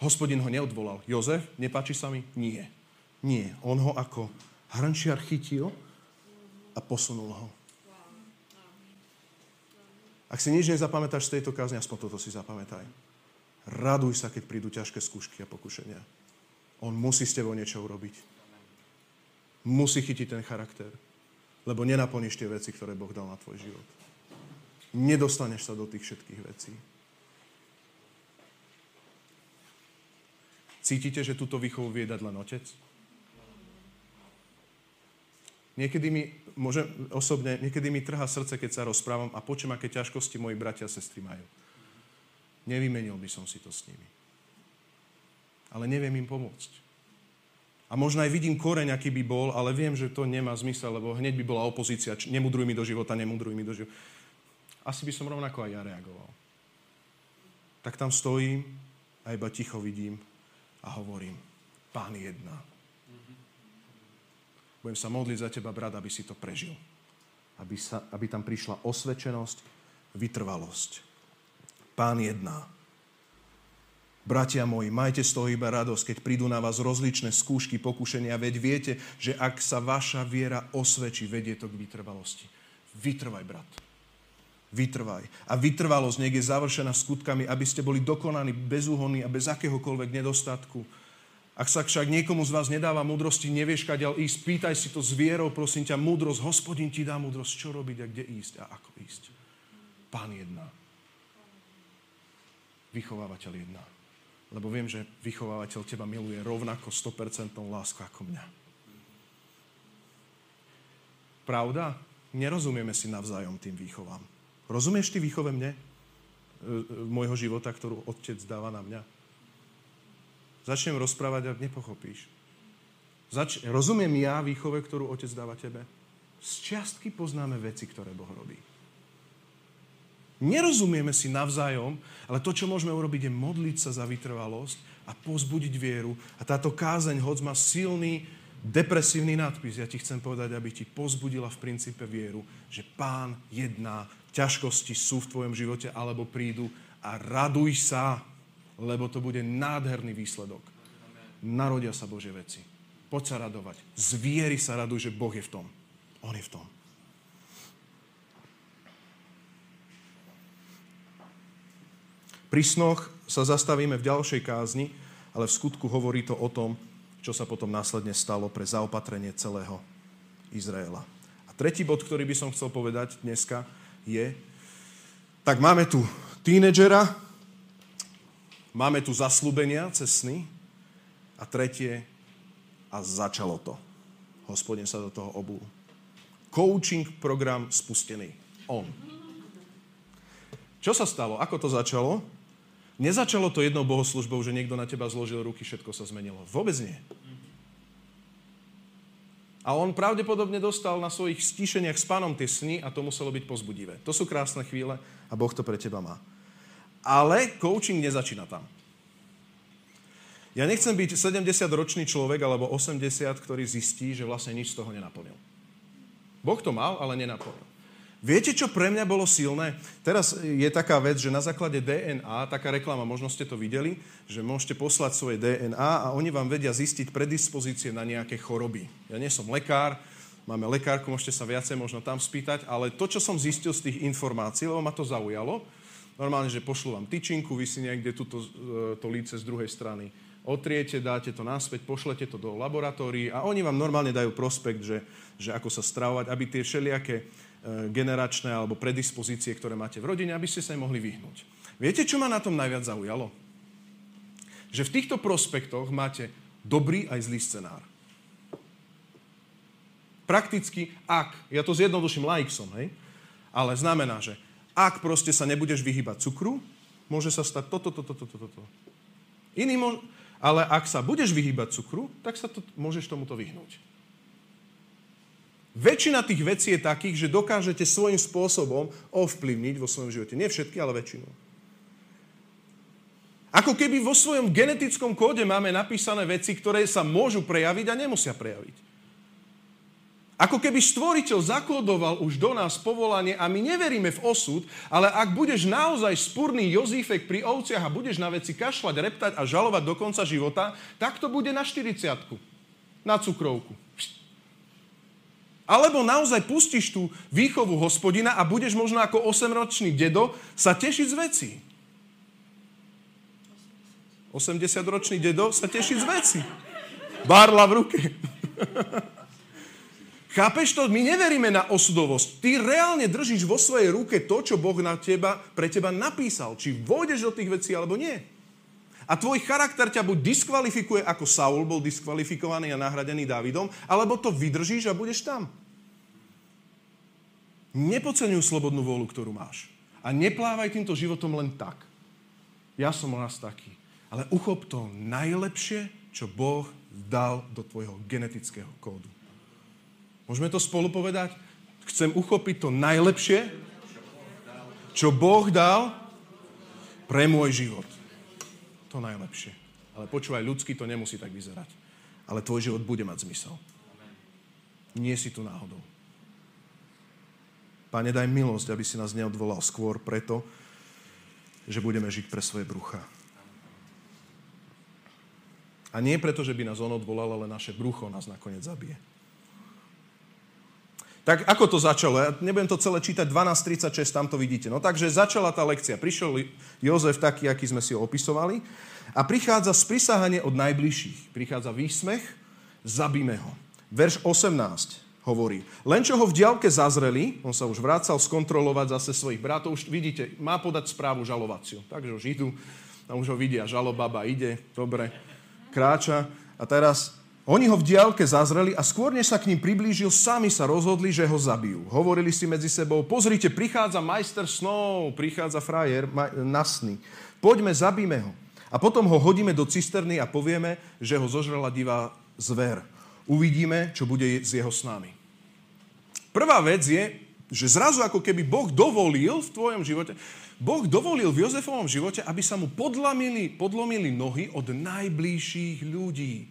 Hospodin ho neodvolal. Jozef, nepáči sa mi? Nie. Nie. On ho ako hrnčiar chytil a posunul ho. Ak si nič nezapamätáš z tejto kázne, aspoň toto si zapamätaj. Raduj sa, keď prídu ťažké skúšky a pokušenia. On musí s tebou niečo urobiť. Musí chytiť ten charakter. Lebo nenaplníš tie veci, ktoré Boh dal na tvoj život. Nedostaneš sa do tých všetkých vecí. Cítite, že túto výchovu vie dať len otec? Niekedy mi, môžem, osobne, niekedy mi trhá srdce, keď sa rozprávam a počujem, aké ťažkosti moji bratia a sestry majú. Nevymenil by som si to s nimi. Ale neviem im pomôcť. A možno aj vidím koreň, aký by bol, ale viem, že to nemá zmysel, lebo hneď by bola opozícia. Nemudruj mi do života, nemudruj mi do života. Asi by som rovnako aj ja reagoval. Tak tam stojím a iba ticho vidím, a hovorím, Pán jedna. Budem sa modliť za teba, brat, aby si to prežil. Aby, sa, aby tam prišla osvedčenosť, vytrvalosť. Pán jedná. Bratia moji, majte z toho iba radosť, keď prídu na vás rozličné skúšky, pokušenia, veď viete, že ak sa vaša viera osvedčí, vedie to k vytrvalosti. Vytrvaj, brat. Vytrvaj. A vytrvalosť nech je završená skutkami, aby ste boli dokonaní, bezúhonní a bez akéhokoľvek nedostatku. Ak sa však niekomu z vás nedáva múdrosti, nevieš, kadeľ ísť, pýtaj si to s vierou, prosím ťa, múdrosť. Hospodin ti dá múdrosť, čo robiť a kde ísť a ako ísť. Pán jedná. Vychovávateľ jedná. Lebo viem, že vychovávateľ teba miluje rovnako 100% lásku ako mňa. Pravda? Nerozumieme si navzájom tým výchovám. Rozumieš ty výchove mne? E, e, môjho života, ktorú otec dáva na mňa? Začnem rozprávať a nepochopíš. Zač- rozumiem ja výchove, ktorú otec dáva tebe? Z čiastky poznáme veci, ktoré Boh robí. Nerozumieme si navzájom, ale to, čo môžeme urobiť, je modliť sa za vytrvalosť a pozbudiť vieru. A táto kázeň, hoď má silný, depresívny nadpis, ja ti chcem povedať, aby ti pozbudila v princípe vieru, že pán jedná ťažkosti sú v tvojom živote alebo prídu a raduj sa, lebo to bude nádherný výsledok. Narodia sa Bože veci. Poď sa radovať. Z viery sa raduj, že Boh je v tom. On je v tom. Pri snoch sa zastavíme v ďalšej kázni, ale v skutku hovorí to o tom, čo sa potom následne stalo pre zaopatrenie celého Izraela. A tretí bod, ktorý by som chcel povedať dneska, je, tak máme tu tínedžera, máme tu zaslúbenia cez sny a tretie, a začalo to. Hospodin sa do toho obul. Coaching program spustený. On. Čo sa stalo? Ako to začalo? Nezačalo to jednou bohoslužbou, že niekto na teba zložil ruky, všetko sa zmenilo. Vôbec nie. A on pravdepodobne dostal na svojich stíšeniach s pánom tie sny a to muselo byť pozbudivé. To sú krásne chvíle a Boh to pre teba má. Ale coaching nezačína tam. Ja nechcem byť 70-ročný človek alebo 80, ktorý zistí, že vlastne nič z toho nenaplnil. Boh to mal, ale nenaplnil. Viete, čo pre mňa bolo silné? Teraz je taká vec, že na základe DNA, taká reklama, možno ste to videli, že môžete poslať svoje DNA a oni vám vedia zistiť predispozície na nejaké choroby. Ja nie som lekár, máme lekárku, môžete sa viacej možno tam spýtať, ale to, čo som zistil z tých informácií, lebo ma to zaujalo, normálne, že pošlu vám tyčinku, vy si niekde túto, e, to líce z druhej strany otriete, dáte to naspäť, pošlete to do laboratórií a oni vám normálne dajú prospekt, že, že ako sa stravovať, aby tie všelijaké generačné alebo predispozície, ktoré máte v rodine, aby ste sa im mohli vyhnúť. Viete, čo ma na tom najviac zaujalo? Že v týchto prospektoch máte dobrý aj zlý scenár. Prakticky, ak, ja to zjednoduším laiksom, hej, ale znamená, že ak proste sa nebudeš vyhybať cukru, môže sa stať toto, toto, toto, toto. Iný mo- ale ak sa budeš vyhýbať cukru, tak sa to, môžeš tomuto vyhnúť. Väčšina tých vecí je takých, že dokážete svojím spôsobom ovplyvniť vo svojom živote. Nie všetky, ale väčšinu. Ako keby vo svojom genetickom kóde máme napísané veci, ktoré sa môžu prejaviť a nemusia prejaviť. Ako keby stvoriteľ zakodoval už do nás povolanie a my neveríme v osud, ale ak budeš naozaj spurný Jozífek pri ovciach a budeš na veci kašľať, reptať a žalovať do konca života, tak to bude na 40 na cukrovku. Alebo naozaj pustíš tú výchovu hospodina a budeš možno ako 8-ročný dedo sa tešiť z veci. 80-ročný dedo sa teší z veci. Bárla v ruke. Chápeš to? My neveríme na osudovosť. Ty reálne držíš vo svojej ruke to, čo Boh na teba, pre teba napísal. Či vôjdeš do tých vecí, alebo nie. A tvoj charakter ťa buď diskvalifikuje, ako Saul bol diskvalifikovaný a nahradený Dávidom, alebo to vydržíš a budeš tam. Nepodceňuj slobodnú vôľu, ktorú máš. A neplávaj týmto životom len tak. Ja som raz taký. Ale uchop to najlepšie, čo Boh dal do tvojho genetického kódu. Môžeme to spolu povedať? Chcem uchopiť to najlepšie, čo Boh dal pre môj život. To najlepšie. Ale počúvaj, ľudský to nemusí tak vyzerať. Ale tvoj život bude mať zmysel. Nie si tu náhodou. Pane, daj milosť, aby si nás neodvolal skôr preto, že budeme žiť pre svoje brucha. A nie preto, že by nás on odvolal, ale naše brucho nás nakoniec zabije. Tak ako to začalo? Ja nebudem to celé čítať, 12.36, tam to vidíte. No takže začala tá lekcia. Prišiel Jozef taký, aký sme si ho opisovali a prichádza sprisahanie od najbližších. Prichádza výsmech, zabíme ho. Verš 18 hovorí, len čo ho v diálke zazreli, on sa už vrácal skontrolovať zase svojich bratov, už vidíte, má podať správu žalovaciu. Takže už idú, tam už ho vidia, žalobaba ide, dobre, kráča. A teraz oni ho v diálke zazreli a skôr, než sa k ním priblížil, sami sa rozhodli, že ho zabijú. Hovorili si medzi sebou, pozrite, prichádza majster snov, prichádza frajer na sny. Poďme, zabíme ho. A potom ho hodíme do cisterny a povieme, že ho zožrala divá zver. Uvidíme, čo bude s jeho snami. Prvá vec je, že zrazu ako keby Boh dovolil v tvojom živote, Boh dovolil v Jozefovom živote, aby sa mu podlomili, podlomili nohy od najbližších ľudí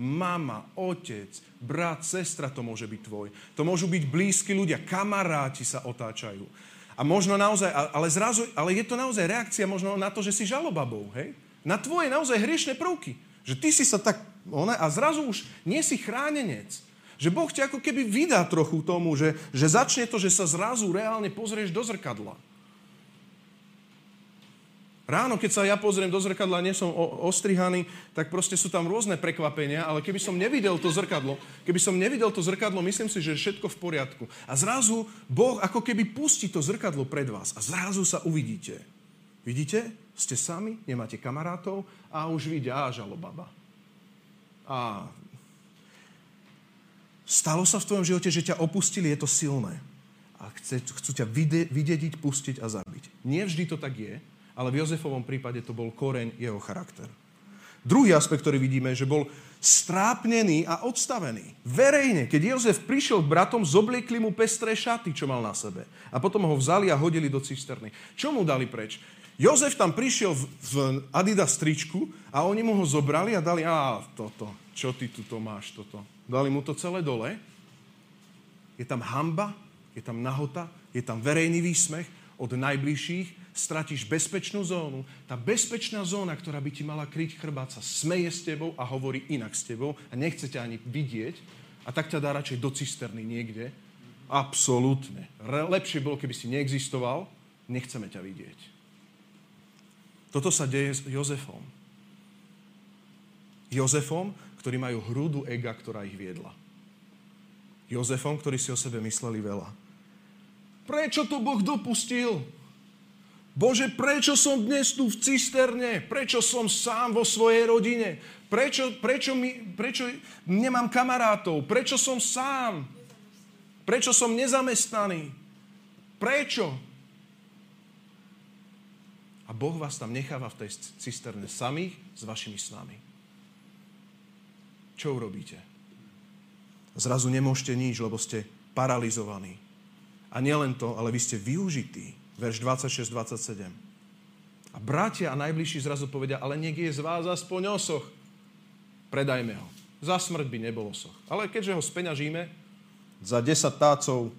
mama, otec, brat, sestra to môže byť tvoj. To môžu byť blízki ľudia, kamaráti sa otáčajú. A možno naozaj, ale zrazu, ale je to naozaj reakcia možno na to, že si žalobabou, hej? Na tvoje naozaj hriešne prvky. Že ty si sa tak, ona, a zrazu už nie si chránenec. Že Boh ťa ako keby vydá trochu tomu, že, že začne to, že sa zrazu reálne pozrieš do zrkadla. Ráno, keď sa ja pozriem do zrkadla a nie som ostrihaný, tak proste sú tam rôzne prekvapenia, ale keby som nevidel to zrkadlo, keby som nevidel to zrkadlo, myslím si, že je všetko v poriadku. A zrazu Boh ako keby pustí to zrkadlo pred vás a zrazu sa uvidíte. Vidíte? Ste sami, nemáte kamarátov a už vidia, a žalobaba. A stalo sa v tvojom živote, že ťa opustili, je to silné. A chcú ťa vidieť, pustiť a zabiť. Nie vždy to tak je, ale v Jozefovom prípade to bol koreň jeho charakter. Druhý aspekt, ktorý vidíme, že bol strápnený a odstavený. Verejne, keď Jozef prišiel k bratom, zobliekli mu pestré šaty, čo mal na sebe. A potom ho vzali a hodili do cisterny. Čo mu dali preč? Jozef tam prišiel v, v Adidas stričku a oni mu ho zobrali a dali, a toto, čo ty tu máš, toto. Dali mu to celé dole. Je tam hamba, je tam nahota, je tam verejný výsmech od najbližších stratíš bezpečnú zónu. Tá bezpečná zóna, ktorá by ti mala kryť chrbát, sa smeje s tebou a hovorí inak s tebou a nechce ťa ani vidieť a tak ťa dá radšej do cisterny niekde. Absolútne. Lepšie bolo, keby si neexistoval, nechceme ťa vidieť. Toto sa deje s Jozefom. Jozefom, ktorí majú hrúdu ega, ktorá ich viedla. Jozefom, ktorí si o sebe mysleli veľa. Prečo to Boh dopustil? Bože, prečo som dnes tu v cisterne? Prečo som sám vo svojej rodine? Prečo, prečo, mi, prečo nemám kamarátov? Prečo som sám? Prečo som nezamestnaný? Prečo? A Boh vás tam necháva v tej cisterne samých s vašimi snami. Čo urobíte? Zrazu nemôžete nič, lebo ste paralizovaní. A nielen to, ale vy ste využití. Verš 26-27. A bratia a najbližší zrazu povedia, ale nech je z vás aspoň osoch. Predajme ho. Za smrť by nebol osoch. Ale keďže ho speňažíme, za 10 tácov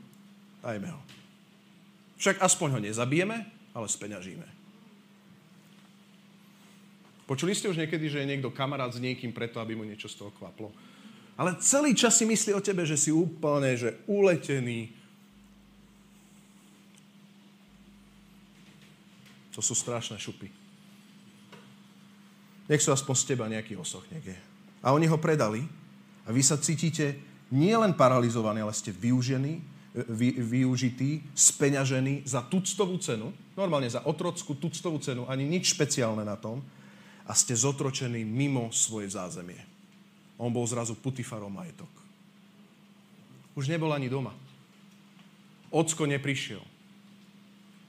dajme ho. Však aspoň ho nezabijeme, ale speňažíme. Počuli ste už niekedy, že je niekto kamarát s niekým preto, aby mu niečo z toho kvaplo? Ale celý čas si myslí o tebe, že si úplne že uletený. To sú strašné šupy. Nech sú aspoň z teba nejaký osoch niekde. A oni ho predali a vy sa cítite nielen paralizovaní, ale ste využení, vy, využití, speňažení za tuctovú cenu, normálne za otrockú tuctovú cenu, ani nič špeciálne na tom, a ste zotročení mimo svoje zázemie. On bol zrazu Putifarov majetok. Už nebol ani doma. Ocko neprišiel.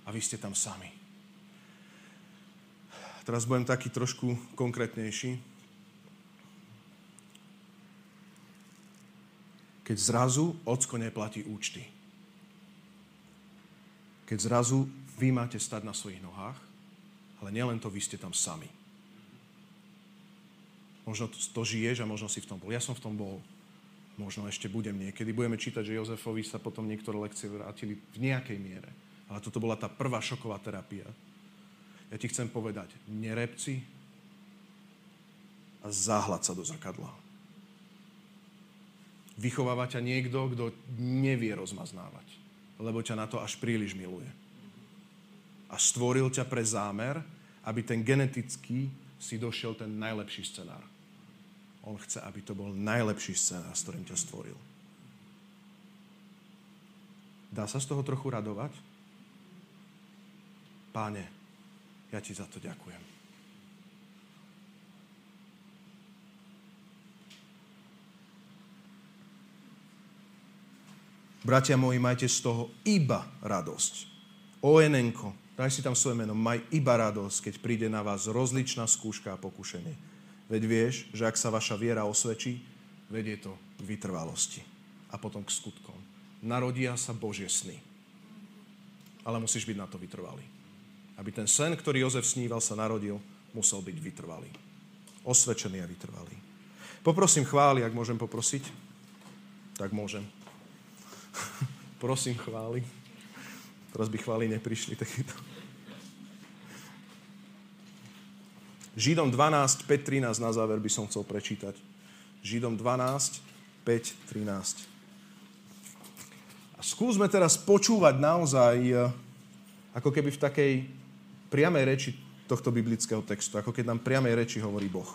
A vy ste tam sami. Teraz budem taký trošku konkrétnejší. Keď zrazu ocko neplatí účty. Keď zrazu vy máte stať na svojich nohách, ale nielen to, vy ste tam sami. Možno to žiješ a možno si v tom bol. Ja som v tom bol. Možno ešte budem niekedy. Budeme čítať, že Jozefovi sa potom niektoré lekcie vrátili v nejakej miere. Ale toto bola tá prvá šoková terapia. Ja ti chcem povedať, nerepci a záhľad sa do zrkadla. Vychováva ťa niekto, kto nevie rozmaznávať, lebo ťa na to až príliš miluje. A stvoril ťa pre zámer, aby ten genetický si došiel ten najlepší scenár. On chce, aby to bol najlepší scénar, s ktorým ťa stvoril. Dá sa z toho trochu radovať? Páne, ja ti za to ďakujem. Bratia moji, majte z toho iba radosť. Oenenko, daj si tam svoje meno, maj iba radosť, keď príde na vás rozličná skúška a pokušenie Veď vieš, že ak sa vaša viera osvedčí, vedie to k vytrvalosti a potom k skutkom. Narodia sa Božie sny. Ale musíš byť na to vytrvalý. Aby ten sen, ktorý Jozef sníval, sa narodil, musel byť vytrvalý. Osvedčený a vytrvalý. Poprosím chváli, ak môžem poprosiť. Tak môžem. Prosím chváli. Teraz by chváli neprišli takýto. Židom 12, 5, 13 na záver by som chcel prečítať. Židom 12, 5, 13. A skúsme teraz počúvať naozaj e, ako keby v takej priamej reči tohto biblického textu, ako keď nám priamej reči hovorí Boh.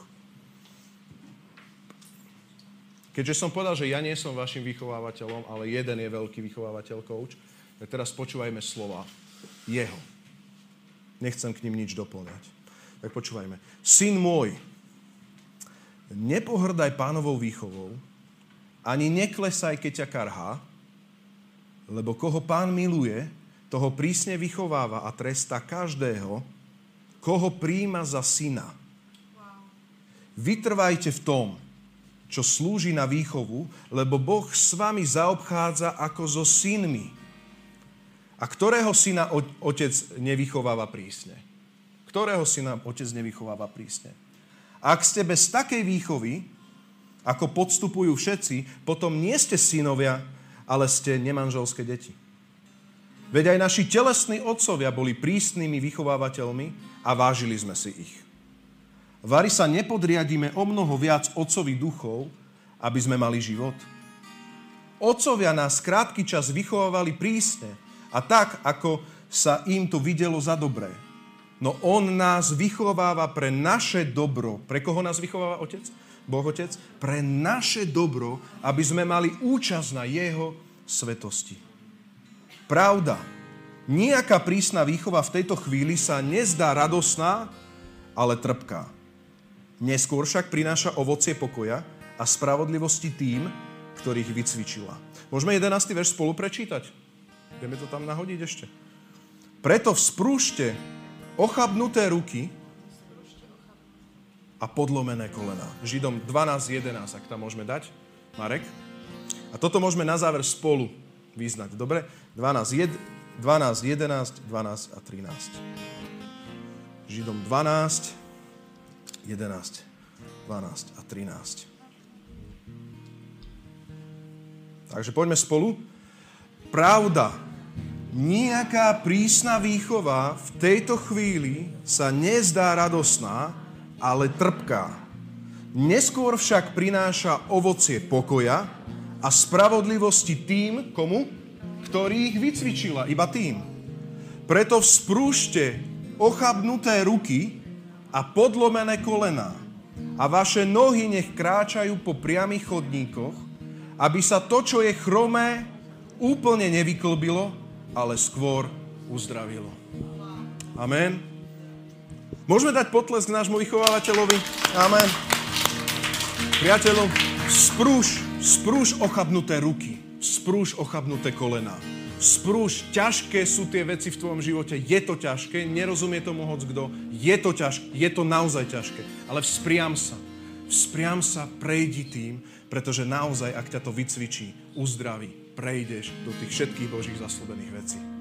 Keďže som povedal, že ja nie som vašim vychovávateľom, ale jeden je veľký vychovávateľ, coach, tak teraz počúvajme slova jeho. Nechcem k ním nič doplňať. Tak počúvajme. Syn môj, nepohrdaj pánovou výchovou, ani neklesaj, keď ťa karhá, lebo koho pán miluje, toho prísne vychováva a tresta každého, koho príjma za syna. Vytrvajte v tom, čo slúži na výchovu, lebo Boh s vami zaobchádza ako so synmi. A ktorého syna otec nevychováva prísne? Ktorého si nám otec nevychováva prísne. Ak ste bez takej výchovy, ako podstupujú všetci, potom nie ste synovia, ale ste nemanželské deti. Veď aj naši telesní otcovia boli prísnymi vychovávateľmi a vážili sme si ich. Vary sa nepodriadíme o mnoho viac otcových duchov, aby sme mali život. Otcovia nás krátky čas vychovávali prísne a tak, ako sa im to videlo za dobré. No on nás vychováva pre naše dobro. Pre koho nás vychováva Otec? Boh Otec? Pre naše dobro, aby sme mali účasť na Jeho svetosti. Pravda, nejaká prísna výchova v tejto chvíli sa nezdá radosná, ale trpká. Neskôr však prináša ovocie pokoja a spravodlivosti tým, ktorých vycvičila. Môžeme 11. verš spolu prečítať? Ideme to tam nahodiť ešte. Preto vzprúšte ochabnuté ruky a podlomené kolena. Židom 12.11, ak tam môžeme dať. Marek. A toto môžeme na záver spolu vyznať. Dobre? 12, 12, 11, 12 a 13. Židom 12, 11, 12 a 13. Takže poďme spolu. Pravda, nejaká prísna výchova v tejto chvíli sa nezdá radosná, ale trpká. Neskôr však prináša ovocie pokoja a spravodlivosti tým, komu? Ktorý ich vycvičila, iba tým. Preto vzprúšte ochabnuté ruky a podlomené kolená a vaše nohy nech kráčajú po priamých chodníkoch, aby sa to, čo je chromé, úplne nevyklbilo, ale skôr uzdravilo. Amen. Môžeme dať potlesk nášmu vychovávateľovi? Amen. Priateľov, sprúž, sprúž ochabnuté ruky, sprúž ochabnuté kolená. Sprúž, ťažké sú tie veci v tvojom živote, je to ťažké, nerozumie tomu hoc kto, je to ťažké, je to naozaj ťažké, ale vzpriam sa, vzpriam sa, prejdi tým, pretože naozaj, ak ťa to vycvičí, uzdraví, prejdeš do tých všetkých Božích zaslúbených vecí.